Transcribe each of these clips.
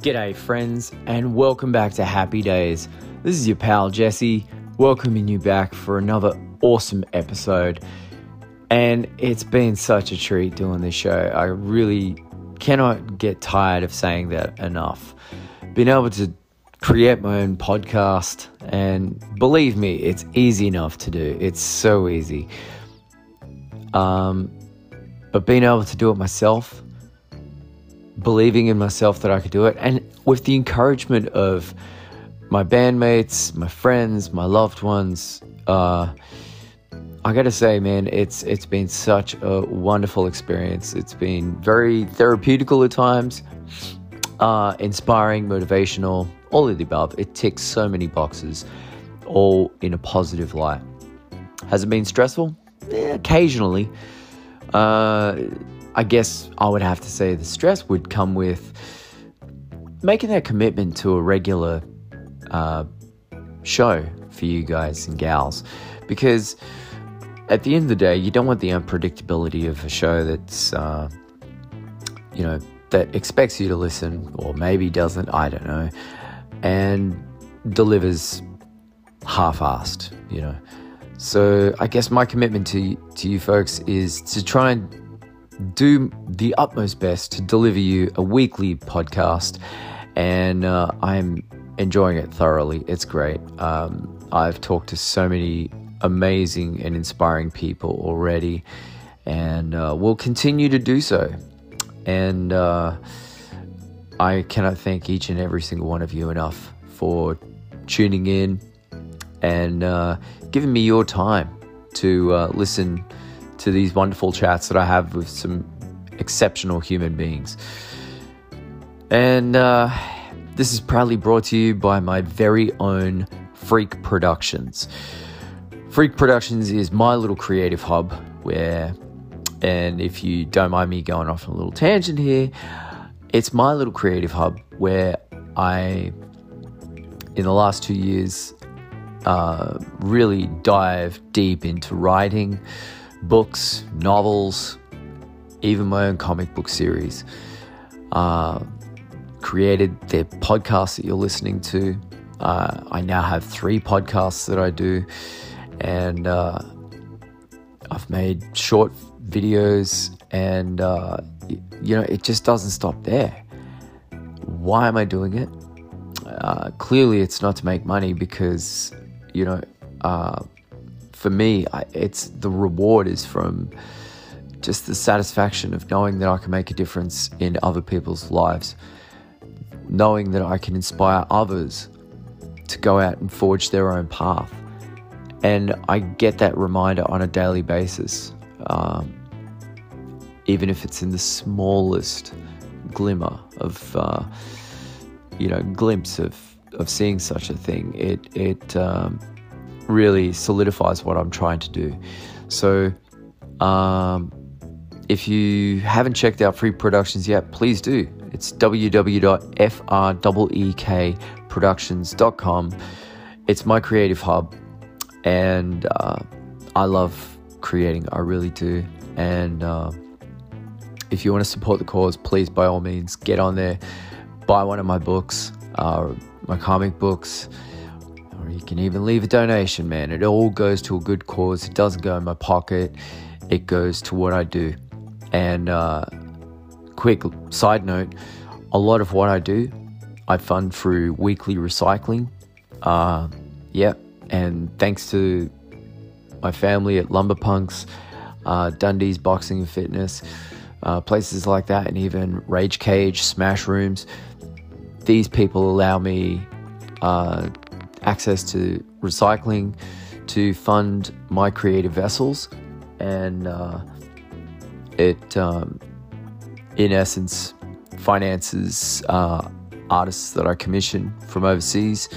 G'day, friends, and welcome back to Happy Days. This is your pal Jesse, welcoming you back for another awesome episode. And it's been such a treat doing this show. I really cannot get tired of saying that enough. Being able to create my own podcast, and believe me, it's easy enough to do. It's so easy. Um, but being able to do it myself, believing in myself that I could do it, and with the encouragement of my bandmates, my friends, my loved ones, uh, I gotta say, man, it's it's been such a wonderful experience. It's been very therapeutical at times, uh, inspiring, motivational, all of the above. It ticks so many boxes, all in a positive light. Has it been stressful? Yeah, occasionally. Uh, I guess I would have to say the stress would come with making that commitment to a regular uh, show for you guys and gals, because at the end of the day, you don't want the unpredictability of a show that's, uh, you know, that expects you to listen or maybe doesn't, I don't know, and delivers half-assed, you know. So I guess my commitment to to you folks is to try and do the utmost best to deliver you a weekly podcast, and uh, I'm enjoying it thoroughly. It's great. Um, I've talked to so many amazing and inspiring people already, and uh, will continue to do so. And uh, I cannot thank each and every single one of you enough for tuning in and uh, giving me your time to uh, listen to these wonderful chats that I have with some exceptional human beings. And uh, this is proudly brought to you by my very own Freak Productions. Freak Productions is my little creative hub where, and if you don't mind me going off on a little tangent here, it's my little creative hub where I, in the last two years, uh, really dive deep into writing, books, novels, even my own comic book series. Uh, created the podcast that you're listening to. Uh, I now have three podcasts that I do, and uh, I've made short videos, and uh, you know, it just doesn't stop there. Why am I doing it? Uh, clearly, it's not to make money because, you know, uh, for me, I, it's the reward is from just the satisfaction of knowing that I can make a difference in other people's lives, knowing that I can inspire others to go out and forge their own path. And I get that reminder on a daily basis, um, even if it's in the smallest glimmer of, uh, you know, glimpse of, of seeing such a thing. It, it um, really solidifies what I'm trying to do. So, um, if you haven't checked out Freak Productions yet, please do. It's www.freekproductions.com. It's my creative hub, and uh, I love creating. I really do. And uh, if you want to support the cause, please, by all means, get on there, buy one of my books, uh, my comic books, you can even leave a donation, man. It all goes to a good cause. It doesn't go in my pocket, it goes to what I do. And uh, quick side note a lot of what I do, I fund through weekly recycling. Uh, yeah, and thanks to my family at Lumberpunks, uh, Dundee's Boxing and Fitness, uh, places like that, and even Rage Cage, Smash Rooms, these people allow me uh, access to recycling to fund my creative vessels and uh, it, um, in essence, finances uh, artists that I commission from overseas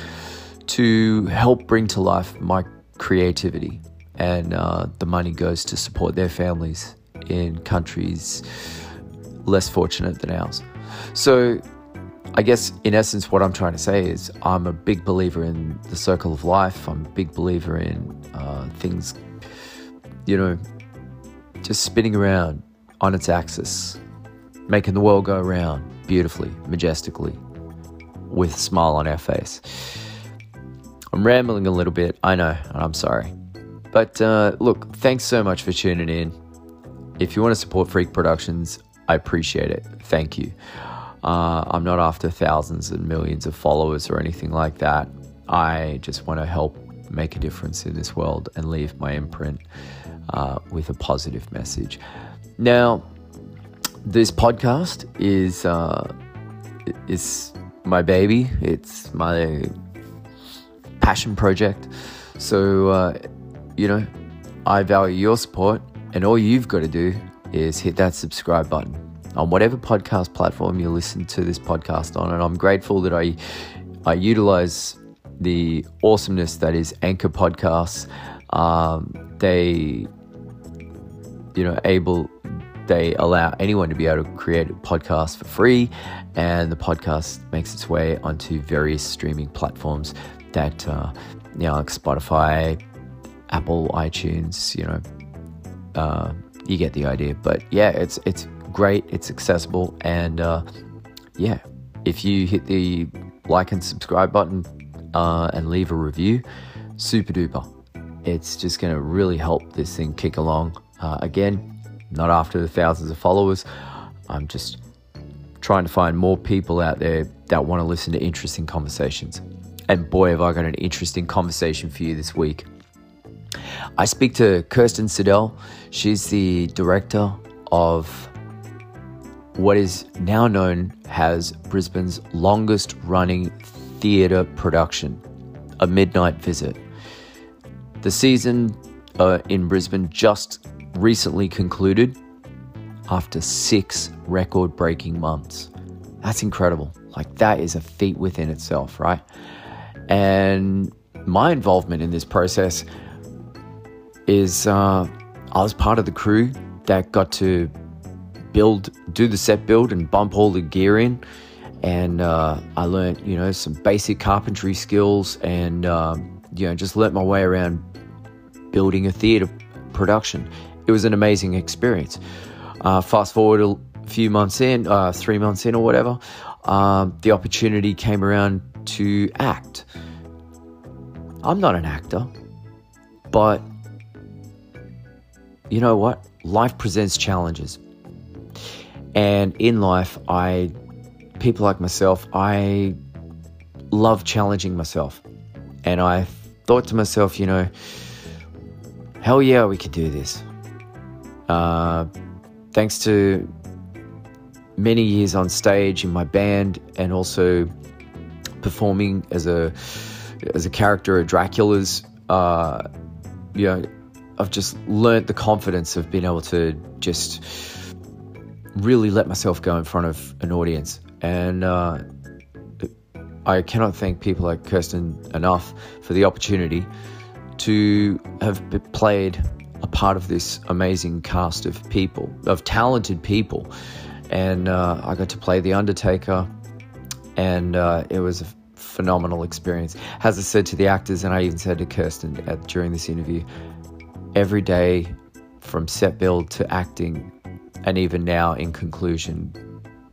to help bring to life my creativity. And uh, the money goes to support their families in countries less fortunate than ours. So, I guess in essence, what I'm trying to say is I'm a big believer in the circle of life. I'm a big believer in uh, things, you know, just spinning around on its axis, making the world go around beautifully, majestically. with a smile on our face. I'm rambling a little bit, I know, and I'm sorry. But uh, look, thanks so much for tuning in. If you want to support Freak Productions, I appreciate it. Thank you. Uh, I'm not after thousands and millions of followers or anything like that. I just want to help make a difference in this world and leave my imprint uh, with a positive message. Now, this podcast is uh, is my baby. It's my passion project. So, uh, you know, I value your support, and all you've got to do is hit that subscribe button on whatever podcast platform you listen to this podcast on. And I'm grateful that I I utilize the awesomeness that is Anchor Podcasts. Um, they, you know, able they allow anyone to be able to create a podcast for free, and the podcast makes its way onto various streaming platforms that, uh, you know, like Spotify, Apple, iTunes. You know, uh, you get the idea. But yeah, it's it's great. It's accessible, and uh, yeah, if you hit the like and subscribe button uh, and leave a review, super duper. It's just going to really help this thing kick along. Uh, again, not after the thousands of followers. I'm just trying to find more people out there that want to listen to interesting conversations. And boy, have I got an interesting conversation for you this week. I speak to Kirsten Siddell. She's the director of what is now known as Brisbane's longest running theatre production, A Midnight Visit. The season uh, in Brisbane just recently concluded after six record breaking months. That's incredible. Like, that is a feat within itself, right? And my involvement in this process is uh, I was part of the crew that got to build, do the set build and bump all the gear in. And uh, I learned, you know, some basic carpentry skills and, um, you know, just learnt my way around building a theatre production it was an amazing experience. Uh, fast forward a few months in, uh, three months in or whatever, um, the opportunity came around to act. I'm not an actor, but you know what? Life presents challenges. And in life, I, people like myself, I love challenging myself. And I thought to myself, you know, hell yeah, we could do this. Uh, thanks to many years on stage in my band and also performing as a as a character of Dracula's, uh, you know, I've just learnt the confidence of being able to just really let myself go in front of an audience. And uh, I cannot thank people like Kirsten enough for the opportunity to have played a part of this amazing cast of people, of talented people. And uh, I got to play The Undertaker, and uh, it was a phenomenal experience. As I said to the actors, and I even said to Kirsten at, during this interview, every day from set build to acting, and even now in conclusion,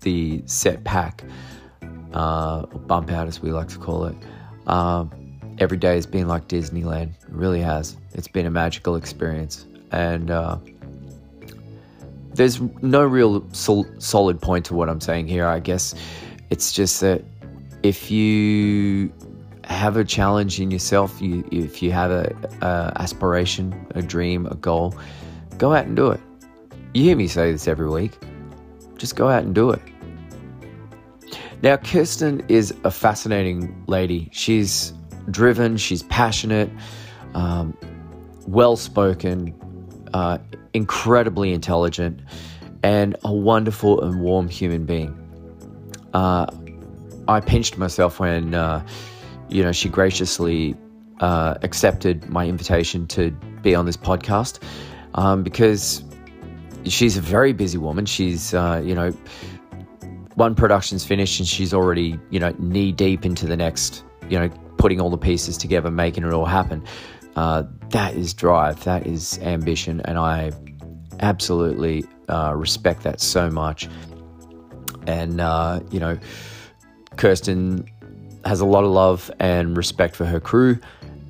the set pack, uh, bump out as we like to call it, um, every day has been like Disneyland. It really has. It's been a magical experience. And uh, there's no real sol- solid point to what I'm saying here. I guess it's just that if you have a challenge in yourself, you, if you have a, a aspiration, a dream, a goal, go out and do it. You hear me say this every week. Just go out and do it. Now, Kirsten is a fascinating lady. She's driven, she's passionate, um, well spoken, uh, incredibly intelligent, and a wonderful and warm human being. Uh, I pinched myself when, uh, you know, she graciously uh, accepted my invitation to be on this podcast um, because she's a very busy woman. She's, uh, you know, one production's finished and she's already, you know, knee deep into the next, you know, putting all the pieces together, making it all happen. Uh, that is drive, that is ambition, and I absolutely uh, respect that so much. And, uh, you know, Kirsten has a lot of love and respect for her crew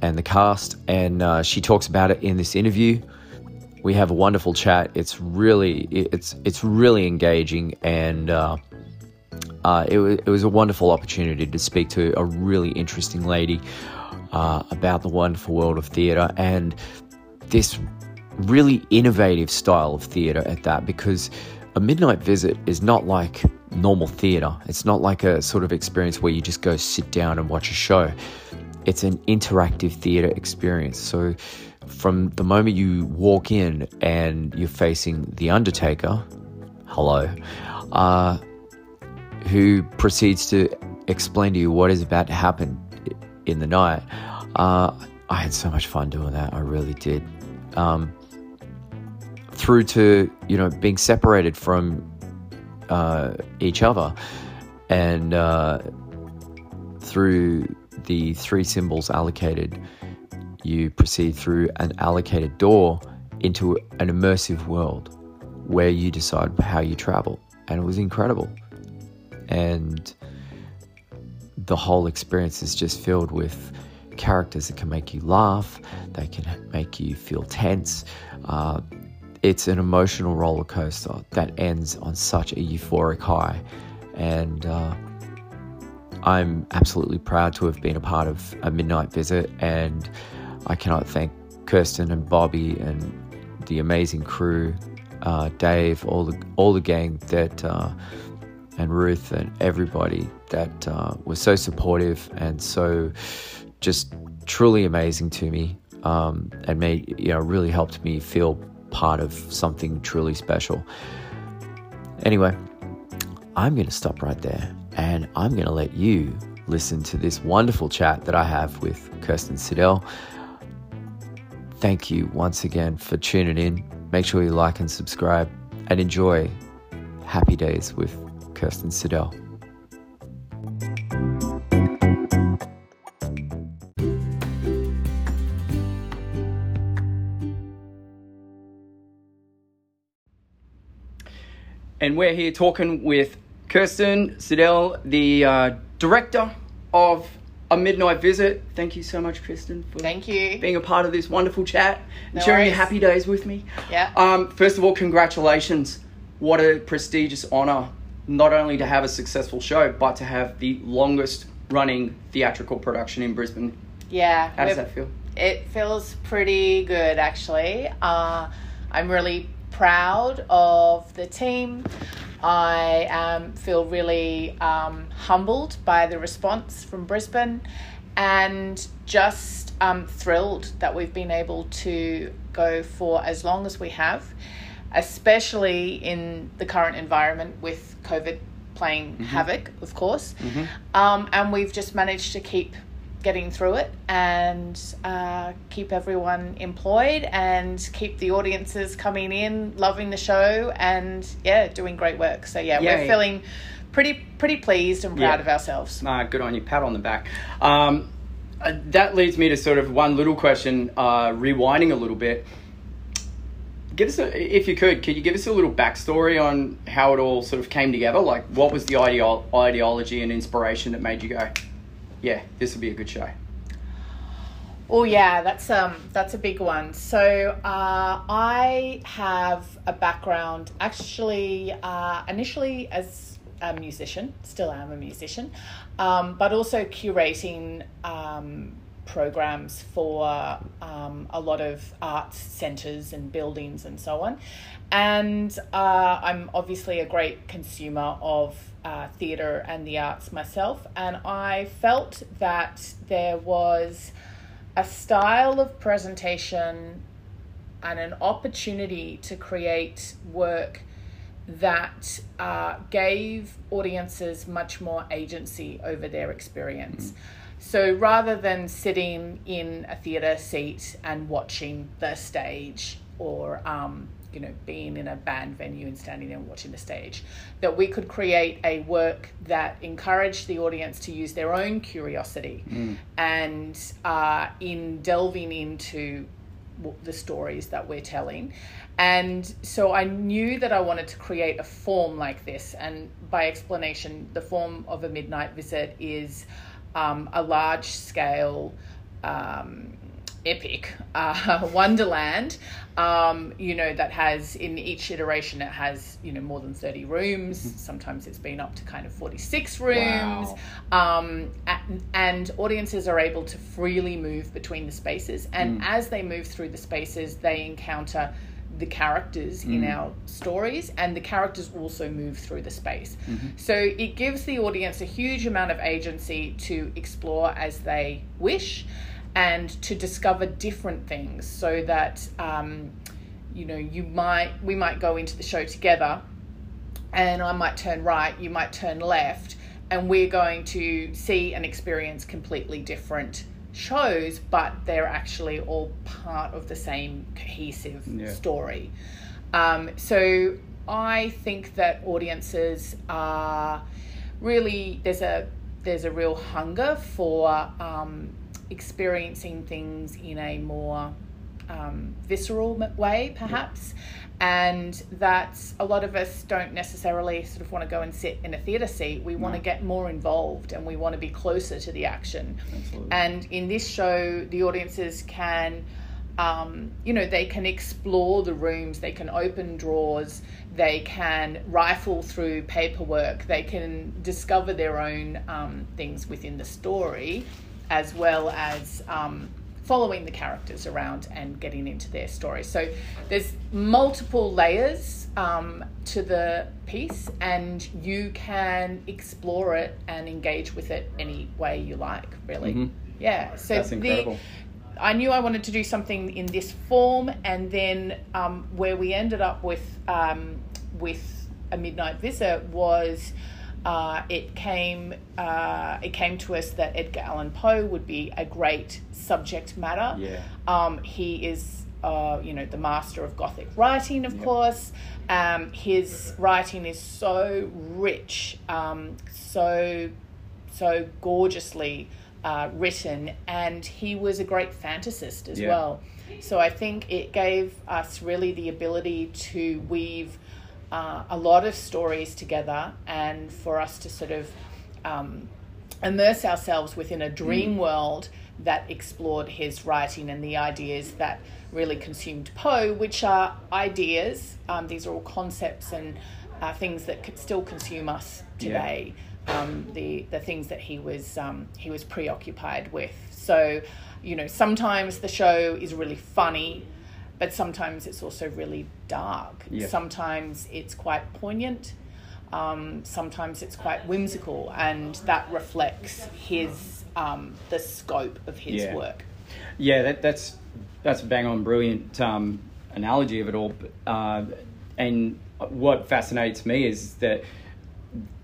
and the cast, and uh, she talks about it in this interview. We have a wonderful chat. It's really it's it's really engaging, and uh, uh, it, was, it was a wonderful opportunity to speak to a really interesting lady uh, about the wonderful world of theatre and this really innovative style of theatre at that because a midnight visit is not like normal theatre. It's not like a sort of experience where you just go sit down and watch a show. It's an interactive theatre experience. So, from the moment you walk in and you're facing The Undertaker, hello, uh, who proceeds to explain to you what is about to happen in the night, uh, I had so much fun doing that. I really did. Um, through to you know being separated from uh, each other, and uh, through the three symbols allocated, you proceed through an allocated door into an immersive world where you decide how you travel, and it was incredible. And the whole experience is just filled with characters that can make you laugh, they can make you feel tense. Uh, it's an emotional roller coaster that ends on such a euphoric high. And uh, I'm absolutely proud to have been a part of a midnight visit. And I cannot thank Kirsten and Bobby and the amazing crew, uh, Dave, all the all the gang that uh, and Ruth and everybody that uh, was so supportive and so just truly amazing to me um, and made you know really helped me feel part of something truly special. Anyway, I'm going to stop right there and I'm going to let you listen to this wonderful chat that I have with Kirsten Siddell. Thank you once again for tuning in. Make sure you like and subscribe and enjoy Happy Days with Kirsten Siddell. and we're here talking with Kirsten Siddell, the uh, director of A Midnight Visit. Thank you so much, Kirsten, for Thank you. being a part of this wonderful chat and no sharing worries. your happy days with me. Yeah. Um, first of all, congratulations. What a prestigious honor, not only to have a successful show, but to have the longest running theatrical production in Brisbane. Yeah. How does that feel? It feels pretty good, actually. Uh, I'm really proud of the team. I um, feel really um, humbled by the response from Brisbane and just um, thrilled that we've been able to go for as long as we have, especially in the current environment with COVID playing mm-hmm. havoc, of course. Mm-hmm. Um, and we've just managed to keep getting through it and uh, keep everyone employed and keep the audiences coming in, loving the show, and yeah, doing great work. So yeah, Yay. we're feeling pretty pretty pleased and proud yeah. of ourselves. Uh, good on you, pat on the back. Um, uh, that leads me to sort of one little question, uh, rewinding a little bit. Give us, a, if you could, could you give us a little backstory on how it all sort of came together? Like, what was the ideo- ideology and inspiration that made you go, yeah, this will be a good show. Oh yeah, that's um that's a big one. So uh, I have a background actually uh, initially as a musician, still am a musician, um, but also curating um, programs for um, a lot of arts centres and buildings and so on. And uh, I'm obviously a great consumer of uh, theatre and the arts myself, and I felt that there was a style of presentation and an opportunity to create work that uh, gave audiences much more agency over their experience. Mm-hmm. So rather than sitting in a theatre seat and watching the stage or um, you know, being in a band venue and standing there and watching the stage, that we could create a work that encouraged the audience to use their own curiosity mm. and uh, in delving into the stories that we're telling. And so I knew that I wanted to create a form like this. And by explanation, the form of a midnight visit is um, a large scale um, epic. Uh, wonderland um, you know that has in each iteration it has you know more than 30 rooms. Sometimes it's been up to kind of 46 rooms. Um, a- and audiences are able to freely move between the spaces. And as they move through the spaces they encounter the characters in our stories and the characters also move through the space. So it gives the audience a huge amount of agency to explore as they wish and to discover different things so that um, you know you might we might go into the show together and I might turn right, you might turn left, and we're going to see and experience completely different shows, but they're actually all part of the same cohesive Yeah. story. Um, so I think that audiences are really there's a there's a real hunger for um, experiencing things in a more um, visceral way, perhaps, and that a lot of us don't necessarily sort of want to go and sit in a theatre seat. We want to get more involved and we want to be closer to the action. Absolutely. And in this show, the audiences can, um, you know, they can explore the rooms, they can open drawers, they can rifle through paperwork, they can discover their own um, things within the story, as well as um, following the characters around and getting into their story. So there's multiple layers um, to the piece, and you can explore it and engage with it any way you like, really. Mhm. Yeah. So That's the- I knew I wanted to do something in this form, and then um, where we ended up with um, with a midnight visit was uh, it came uh, it came to us that Edgar Allan Poe would be a great subject matter. Yeah. Um, he is, uh, you know, the master of Gothic writing, of Yep. course. Um, his writing is so rich, um, so so gorgeously uh, written, and he was a great fantasist as Yeah. well. So I think it gave us really the ability to weave uh, a lot of stories together, and for us to sort of um, immerse ourselves within a dream world that explored his writing and the ideas that really consumed Poe, which are ideas. Um, these are all concepts and uh, things that could still consume us Yeah. today. Um, the the things that he was um, he was preoccupied with. So, you know, sometimes the show is really funny, but sometimes it's also really dark. Yeah. Sometimes it's quite poignant. Um, sometimes it's quite whimsical, and that reflects his um, the scope of his Yeah. work. Yeah, that, that's that's a bang on brilliant um, analogy of it all. Uh, and what fascinates me is that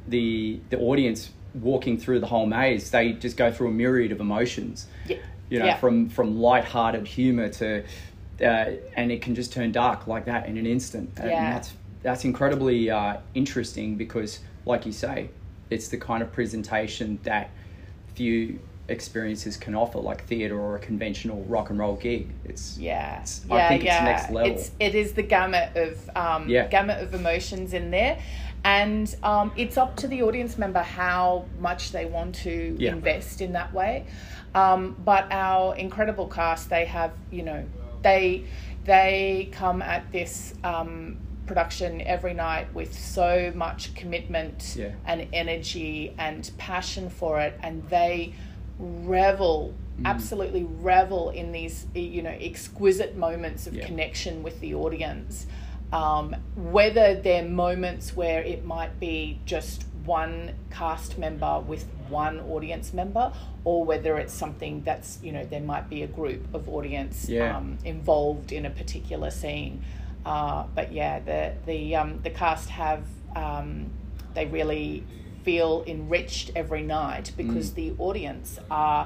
the the audience walking through the whole maze, they just go through a myriad of emotions. Yeah. You know, Yeah. from from light-hearted humor to, uh, and it can just turn dark like that in an instant. And Yeah. that's that's incredibly uh, interesting because, like you say, it's the kind of presentation that few experiences can offer, like theatre or a conventional rock and roll gig. It's Yeah, It's- yeah, I think it's next level. It's it is the gamut of um, Yeah. gamut of emotions in there, and um, it's up to the audience member how much they want to Yeah. invest in that way. Um, but our incredible cast, they have you know they they come at this. Um, production every night with so much commitment Yeah. and energy and passion for it and they revel Mm. absolutely revel in these you know exquisite moments of Yeah. connection with the audience um, whether they're moments where it might be just one cast member with one audience member or whether it's something that's you know there might be a group of audience Yeah. um, involved in a particular scene uh, but yeah the the um, the cast have um, they really feel enriched every night because Mm. the audience are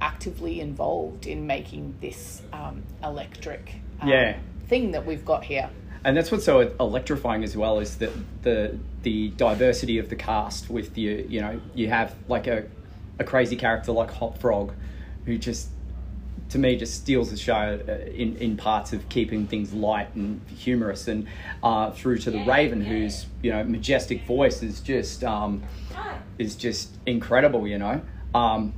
actively involved in making this um, electric um, Yeah. thing that we've got here. And that's what's so electrifying as well is that the the diversity of the cast with you you know you have like a, a crazy character like Hot Frog who just to me just steals the show uh, in, in parts of keeping things light and humorous. And uh, through to the Raven whose you know majestic voice is just um, is just incredible you know? Um,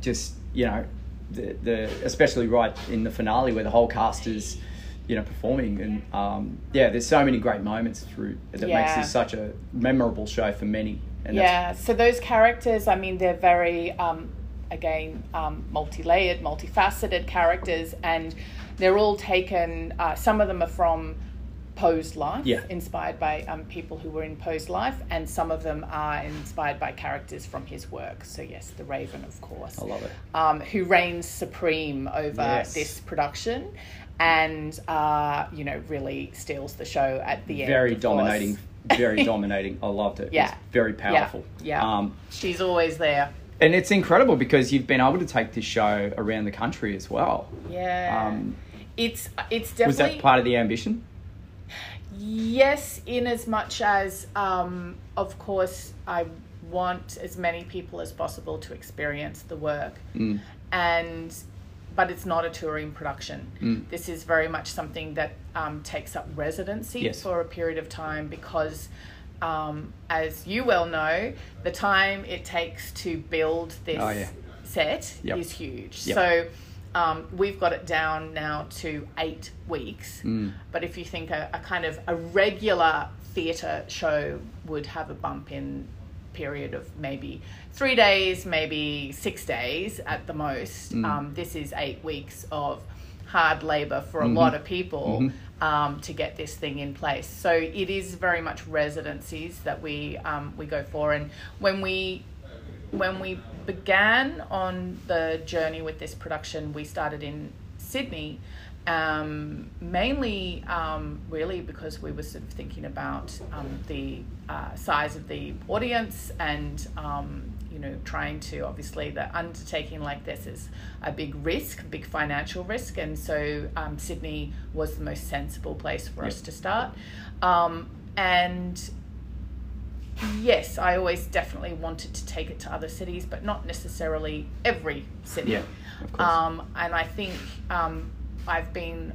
just you know, the, the especially right in the finale where the whole cast is you know performing and um, yeah, there's so many great moments through that makes this such a memorable show for many. And yeah so those characters i mean they're very um, again um, multi-layered multifaceted characters and they're all taken uh, some of them are from Poe's life Yeah. inspired by um, people who were in Poe's life and some of them are inspired by characters from his work so yes the raven of course I love it. um, who reigns supreme over Yes. this production and uh, you know really steals the show at the end Very of course. dominating. Very dominating. I loved it. Yeah. It's very powerful. Yeah, yeah. Um, she's always there and it's incredible because you've been able to take this show around the country as well. Yeah. Um, it's it's definitely was that part of the ambition? Yes, in as much as um, of course I want as many people as possible to experience the work, Mm. and but it's not a touring production. Mm. This is very much something that um, takes up residency Yes. for a period of time because. Um, as you well know, the time it takes to build this Oh, yeah. set Yep. is huge. Yep. So um, we've got it down now to eight weeks. Mm. But if you think a, a kind of a regular theatre show would have a bump in period of maybe three days, maybe six days at the most, Mm. um, this is eight weeks of hard labour for a Mhm. lot of people Mhm. um, to get this thing in place. So it is very much residencies that we um, we go for, and when we when we began on the journey with this production, we started in Sydney, um, mainly um, really because we were sort of thinking about um, the uh, size of the audience and um, you know trying to obviously the undertaking like this is a big risk, big financial risk, and so um, Sydney was the most sensible place for us to start, um, and yes, I always definitely wanted to take it to other cities, but not necessarily every city. Yeah, of course. Um, and I think um, I've been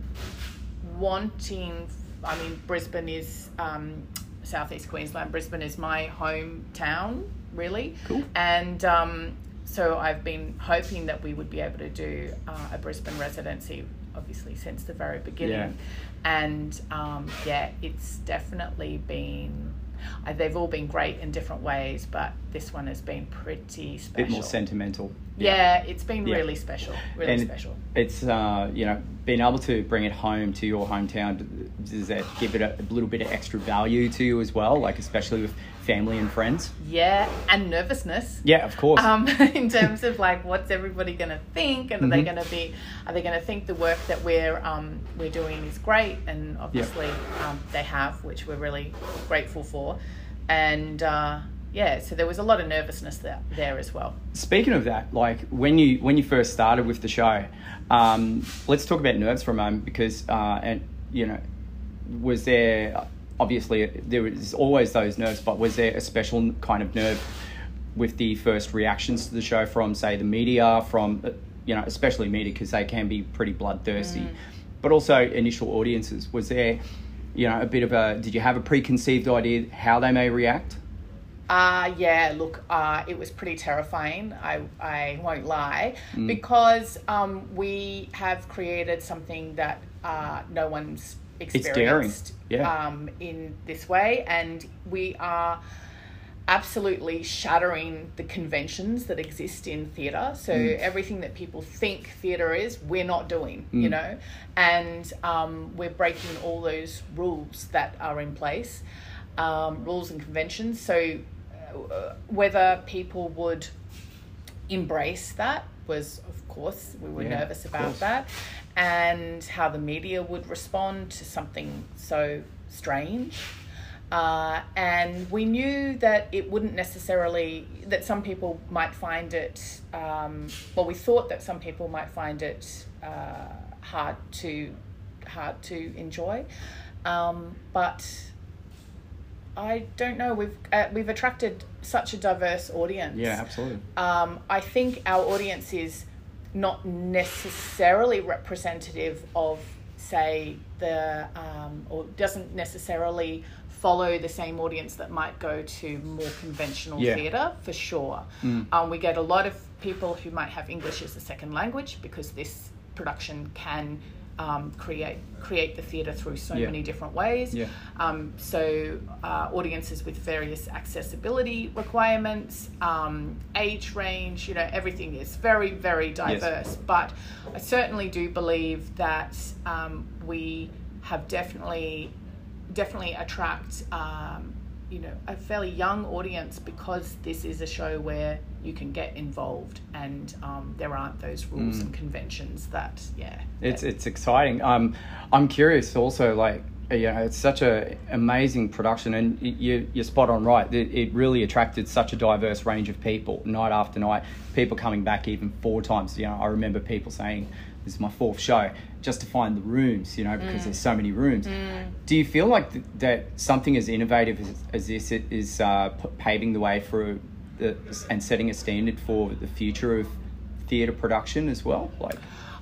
wanting. I mean, Brisbane is um, southeast Queensland. Brisbane is my hometown, really. Cool. And um, so I've been hoping that we would be able to do uh, a Brisbane residency, obviously since the very beginning. Yeah. And um, yeah, it's definitely been. They've all been great in different ways, but this one has been pretty A special. bit more sentimental. Yeah, it's been Yeah. really special. Really And special. It's uh, you know being able to bring it home to your hometown. Does that give it a, a little bit of extra value to you as well? Like especially with family and friends. Yeah, and nervousness. Yeah, of course. Um, in terms of like, what's everybody going to think, and are they Mhm. going to be, are they going to think the work that we're um, we're doing is great? And obviously, um, they have, which we're really grateful for. And uh, yeah, so there was a lot of nervousness there, there as well. Speaking of that, like when you when you first started with the show, um, let's talk about nerves for a moment because uh, and you know, was there obviously there was always those nerves, but was there a special kind of nerve with the first reactions to the show from say the media, from uh, you know especially media because they can be pretty bloodthirsty, but also initial audiences. Was there you know a bit of a did you have a preconceived idea how they may react? Uh, yeah, look, uh, it was pretty terrifying. I, I won't lie. Mm. Because um, we have created something that uh, no one's experienced yeah. um, in this way. And we are absolutely shattering the conventions that exist in theatre. So Mm. everything that people think theatre is, we're not doing, you Mm. know, and um, we're breaking all those rules that are in place, um, rules and conventions. So whether people would embrace that was, of course, we were Yeah, nervous about that, and how the media would respond to something so strange. Uh, and we knew that it wouldn't necessarily that some people might find it um, well we thought that some people might find it uh, hard to hard to enjoy. Um, but I don't know we've uh, we've attracted such a diverse audience Yeah, absolutely. um, I think our audience is not necessarily representative of say the um, or doesn't necessarily follow the same audience that might go to more conventional Yeah. theatre for sure. Um, we get a lot of people who might have English as a second language because this production can um, create create the theatre through so Yeah. many different ways. Yeah. Um, so uh, audiences with various accessibility requirements, um, age range, you know, everything is very, very diverse. Yes. But I certainly do believe that um, we have definitely, definitely attract, um, you know, a fairly young audience because this is a show where you can get involved and um, there aren't those rules and conventions that, yeah. It's it's exciting. Um, I'm curious also, like you know, it's such a amazing production, and you you're spot on right. It, it really attracted such a diverse range of people night after night. People coming back even four times. You know, I remember people saying, "This is my fourth show," just to find the rooms. You know, because there's so many rooms. Do you feel like th- that something as innovative as, as this is uh, p- paving the way for the, and setting a standard for the future of theatre production as well? Like.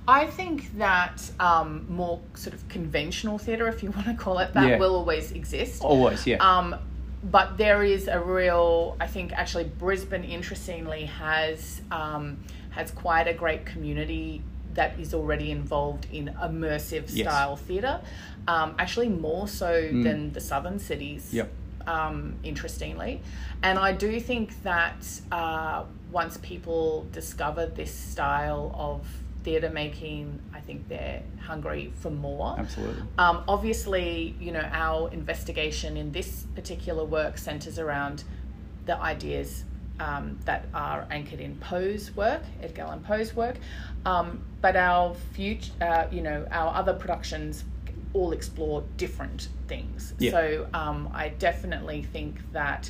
I think that um, more sort of conventional theatre, if you want to call it that, Yeah. will always exist. Always, yeah. Um, but there is a real, I think, actually, Brisbane, interestingly, has um, has quite a great community that is already involved in immersive Yes. style theatre. Um, actually, more so than the southern cities. Yep. Um, interestingly, and I do think that uh, once people discover this style of theatre making, I think they're hungry for more. Absolutely. Um, obviously, you know, our investigation in this particular work centers around the ideas um, that are anchored in Poe's work, Edgar Allan Poe's work. Um, but our future, uh, you know, our other productions all explore different things. Yeah. So um, I definitely think that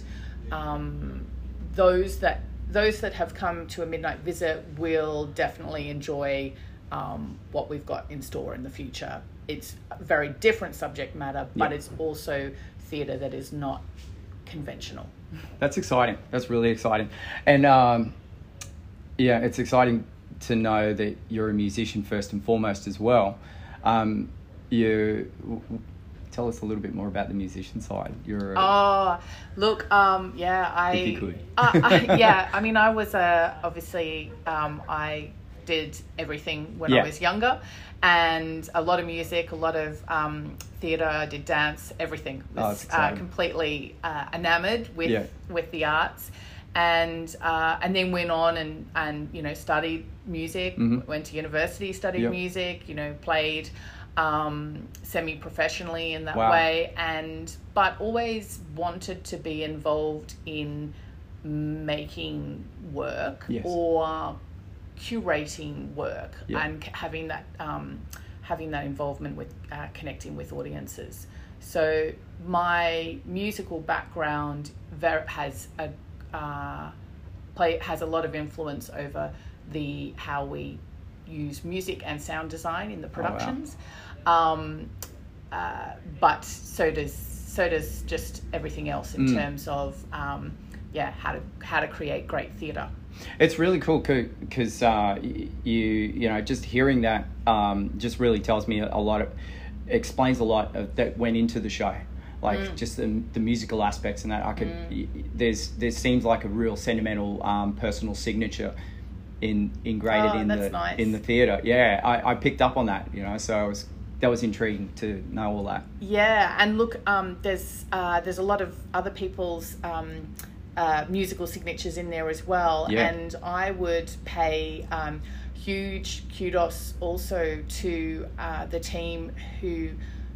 um, those that those that have come to a midnight visit will definitely enjoy um, what we've got in store in the future. It's a very different subject matter, but Yeah. it's also theatre that is not conventional. That's exciting. That's really exciting. And um, yeah, it's exciting to know that you're a musician first and foremost as well. Um, you tell us a little bit more about the musician side. You're a, Oh, look, um, yeah, I. If you could. uh, I- yeah, I mean, I was uh, obviously um, I did everything when Yeah. I was younger, and a lot of music, a lot of um, theatre. I did dance, everything. Oh, Was that's uh, completely uh, enamored with Yeah. with the arts. And uh, and then went on and, and you know studied music. Mhm. Went to university, studied Yep. music. You know, played um, semi professionally in that Wow. way and but always wanted to be involved in making work Yes. or curating work Yeah. and having that um, having that involvement with uh, connecting with audiences so my musical background ver- has a uh, play has a lot of influence over the how we use music and sound design in the wow. Um, uh, but so does so does just everything else in Mm. terms of um, yeah how to how to create great theatre It's really cool because uh, you you know just hearing that um, just really tells me a, lot of explains a lot of that went into the show like Mm. just the, the musical aspects and that I could y- there's there seems like a real sentimental um, personal signature in ingrated Oh, in the nice. in the theater yeah I, I picked up on that you know so I was that was intriguing to know all that Yeah, and look, um, there's uh, there's a lot of other people's um, uh, musical signatures in there as well, Yeah. and I would pay um, huge kudos also to uh, the team who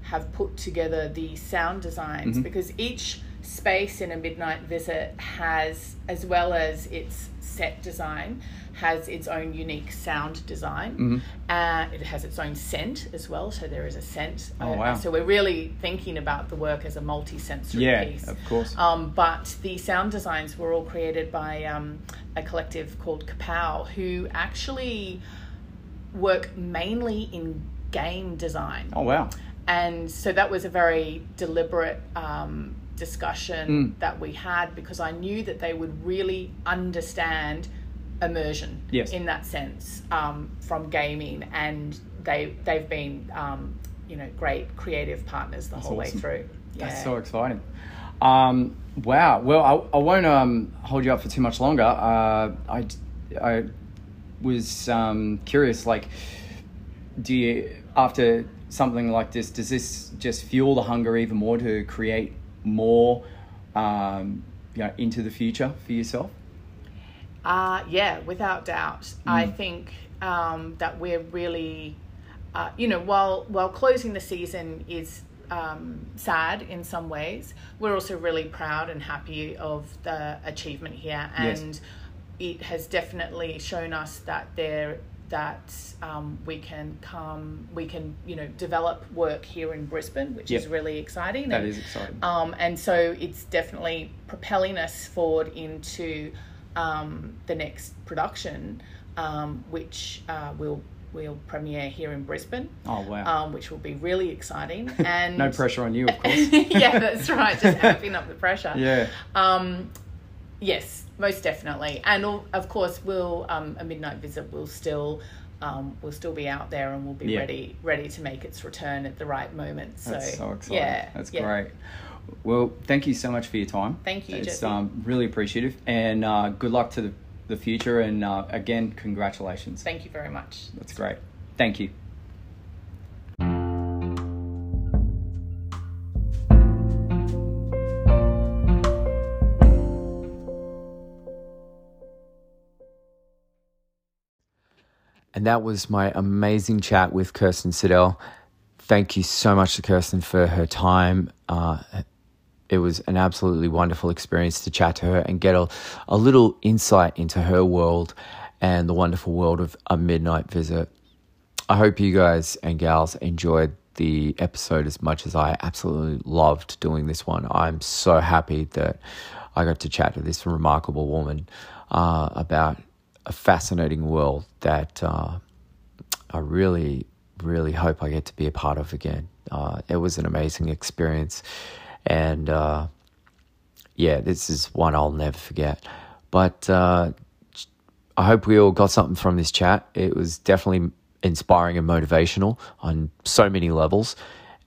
have put together the sound designs Mhm. because each space in a midnight visit has, as well as its set design, has its own unique sound design. Mhm. Uh, it has its own scent as well, so there is a scent. Oh, Uh, wow. So we're really thinking about the work as a multi-sensory yeah piece. of course Um, but the sound designs were all created by um, a collective called Kapow, who actually work mainly in game design. oh wow And so that was a very deliberate um, discussion Mm. that we had because I knew that they would really understand immersion Yes. in that sense um, from gaming, and they they've been um, you know great creative partners the whole way awesome. through. That's so exciting. Um, wow. Well, I, I won't um, hold you up for too much longer. Uh, I, I was um, curious, like, do you, after something like this, does this just fuel the hunger even more to create more, um, you know, into the future for yourself? Uh, yeah, without doubt. I think um, that we're really, uh, you know, while while closing the season is um, sad in some ways, we're also really proud and happy of the achievement here, Yes. and it has definitely shown us that there that um, we can come, we can you know develop work here in Brisbane, which is really exciting. That and- is exciting. um, and so it's definitely propelling us forward into um, the next production, um, which uh, will will premiere here in Brisbane, oh, wow. um, which will be really exciting. And no pressure on you, of course. yeah, that's right. Just amping up the pressure. yeah. Um, yes, most definitely. And al- of course, we'll um, a midnight visit will still. Um, will still be out there and will be Yeah. ready ready to make its return at the right moment. So, That's so exciting. yeah, That's yeah. great. Well, thank you so much for your time. Thank you, It's um, really appreciative, and uh, good luck to the, the future. And uh, again, congratulations. Thank you very much. That's great. Thank you. And that was my amazing chat with Kirsten Siddell. Thank you so much to Kirsten for her time. Uh, it was an absolutely wonderful experience to chat to her and get a, a little insight into her world and the wonderful world of a midnight visit. I hope you guys and gals enjoyed the episode as much as I absolutely loved doing this one. I'm so happy that I got to chat to this remarkable woman uh, about a fascinating world that uh, I really, really hope I get to be a part of again. Uh, it was an amazing experience. And uh, yeah, this is one I'll never forget. But uh, I hope we all got something from this chat. It was definitely inspiring and motivational on so many levels.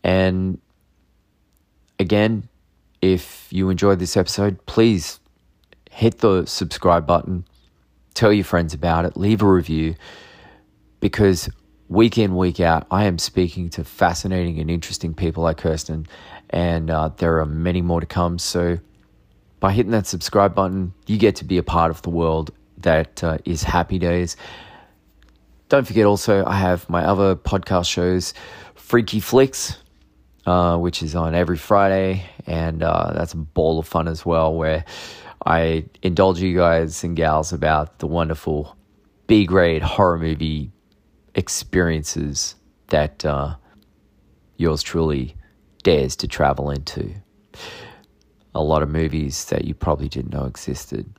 And again, if you enjoyed this episode, please hit the subscribe button, tell your friends about it, leave a review, because week in, week out, I am speaking to fascinating and interesting people like Kirsten, and uh, there are many more to come. So, by hitting that subscribe button, you get to be a part of the world that uh, is Happy Days. Don't forget also, I have my other podcast shows, Freaky Flicks, uh, which is on every Friday, and uh, that's a ball of fun as well, where I indulge you guys and gals about the wonderful B grade horror movie experiences that uh, yours truly dares to travel into. A lot of movies that you probably didn't know existed,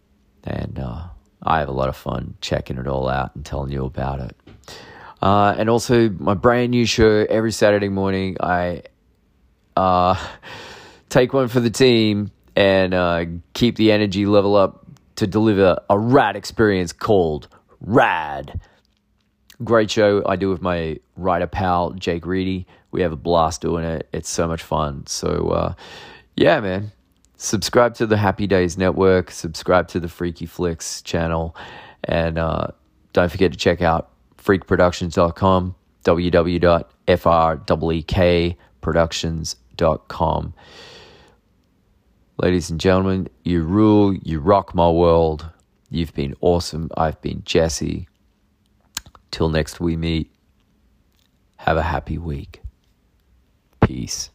and uh, I have a lot of fun checking it all out and telling you about it. Uh, and also, my brand new show every Saturday morning. I uh, take one for the team and uh, keep the energy level up to deliver a rad experience called Rad. Great show I do with my writer pal Jake Reedy. We have a blast doing it. It's so much fun. So, uh, yeah, man. Subscribe to the Happy Days Network. Subscribe to the Freaky Flicks channel, and uh, don't forget to check out freakproductions.com, www.freakproductions.com. Ladies and gentlemen, you rule, you rock my world. You've been awesome. I've been Jesse. Till next we meet, have a happy week. Peace.